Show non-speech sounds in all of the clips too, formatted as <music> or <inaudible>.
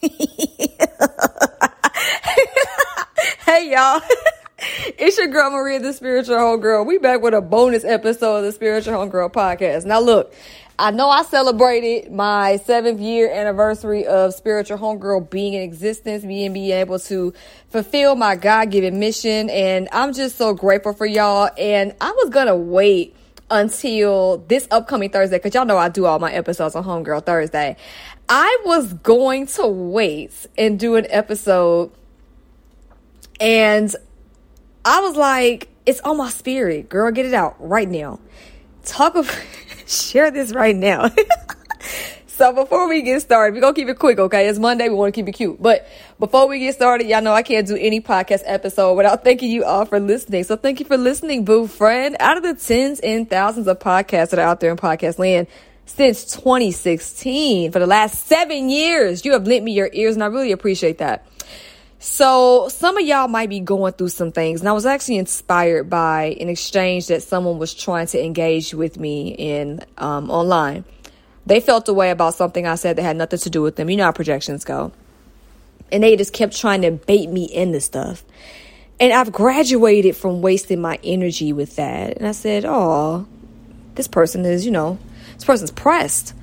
<laughs> hey, y'all. <laughs> It's your girl Maria, the spiritual homegirl. We back with a bonus episode of the Spiritual Homegirl podcast. Now, look, I know I celebrated my seventh year anniversary of Spiritual Homegirl being in existence, being being able to fulfill my God given mission, and I'm just so grateful for y'all. And I was gonna wait until this upcoming Thursday because y'all know I do all my episodes on Homegirl Thursday. I was going to wait and do an episode, and I was like, it's on my spirit. Girl, get it out right now. Talk of <laughs> share this right now. <laughs> so before we get started, we're gonna keep it quick, okay? It's Monday, we wanna keep it cute. But before we get started, y'all know I can't do any podcast episode without <laughs> thanking you all for listening. So thank you for listening, boo friend. Out of the tens and thousands of podcasts that are out there in podcast land, since 2016, for the last seven years, you have lent me your ears, and I really appreciate that. So, some of y'all might be going through some things, and I was actually inspired by an exchange that someone was trying to engage with me in um, online. They felt a way about something I said that had nothing to do with them. You know how projections go. And they just kept trying to bait me into stuff. And I've graduated from wasting my energy with that. And I said, oh, this person is, you know, this person's pressed.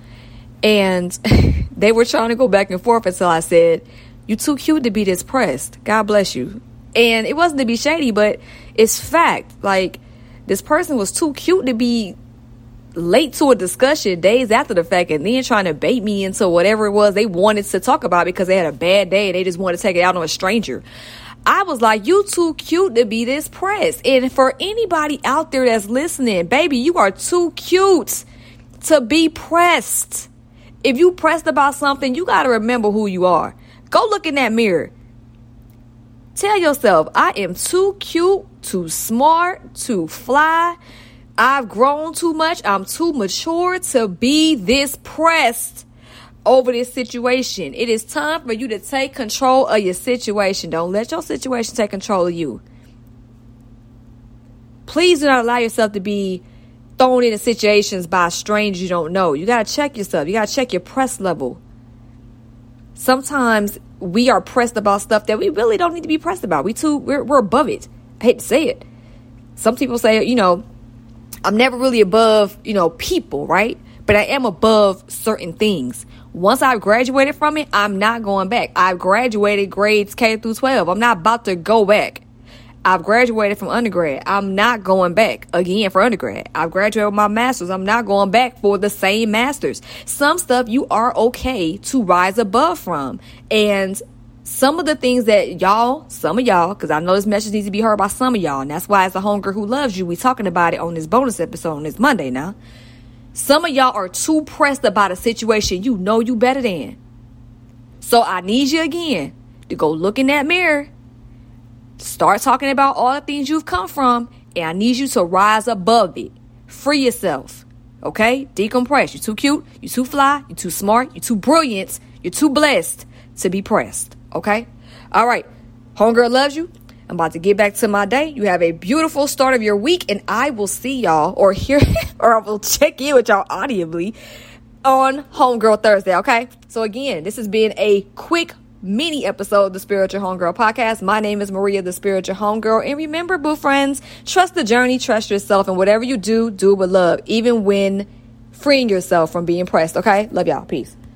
And <laughs> they were trying to go back and forth until I said, You're too cute to be this pressed. God bless you. And it wasn't to be shady, but it's fact. Like this person was too cute to be late to a discussion days after the fact and then trying to bait me into whatever it was they wanted to talk about because they had a bad day and they just wanted to take it out on a stranger. I was like, you too cute to be this pressed. And for anybody out there that's listening, baby, you are too cute to be pressed. If you pressed about something, you got to remember who you are. Go look in that mirror. Tell yourself, I am too cute, too smart, too fly. I've grown too much. I'm too mature to be this pressed over this situation. It is time for you to take control of your situation. Don't let your situation take control of you. Please do not allow yourself to be thrown into situations by strangers you don't know. You got to check yourself. You got to check your press level sometimes we are pressed about stuff that we really don't need to be pressed about. We too we're, we're above it. I hate to say it. Some people say, you know, I'm never really above, you know, people, right? But I am above certain things. Once I've graduated from it, I'm not going back. I've graduated grades K through 12. I'm not about to go back. I've graduated from undergrad. I'm not going back again for undergrad. I've graduated with my master's. I'm not going back for the same master's. Some stuff you are okay to rise above from. And some of the things that y'all, some of y'all, because I know this message needs to be heard by some of y'all, and that's why as a hunger who loves you, we talking about it on this bonus episode on this Monday now. Some of y'all are too pressed about a situation you know you better than. So I need you again to go look in that mirror Start talking about all the things you've come from, and I need you to rise above it. Free yourself. Okay? Decompress. You're too cute. You're too fly. You're too smart. You're too brilliant. You're too blessed to be pressed. Okay? All right. Homegirl loves you. I'm about to get back to my day. You have a beautiful start of your week, and I will see y'all or hear <laughs> or I will check in with y'all audibly on Homegirl Thursday. Okay? So again, this has been a quick mini episode of the Spiritual Homegirl podcast. My name is Maria, the Spiritual Homegirl. And remember, boo friends, trust the journey, trust yourself, and whatever you do, do with love, even when freeing yourself from being pressed. Okay? Love y'all. Peace.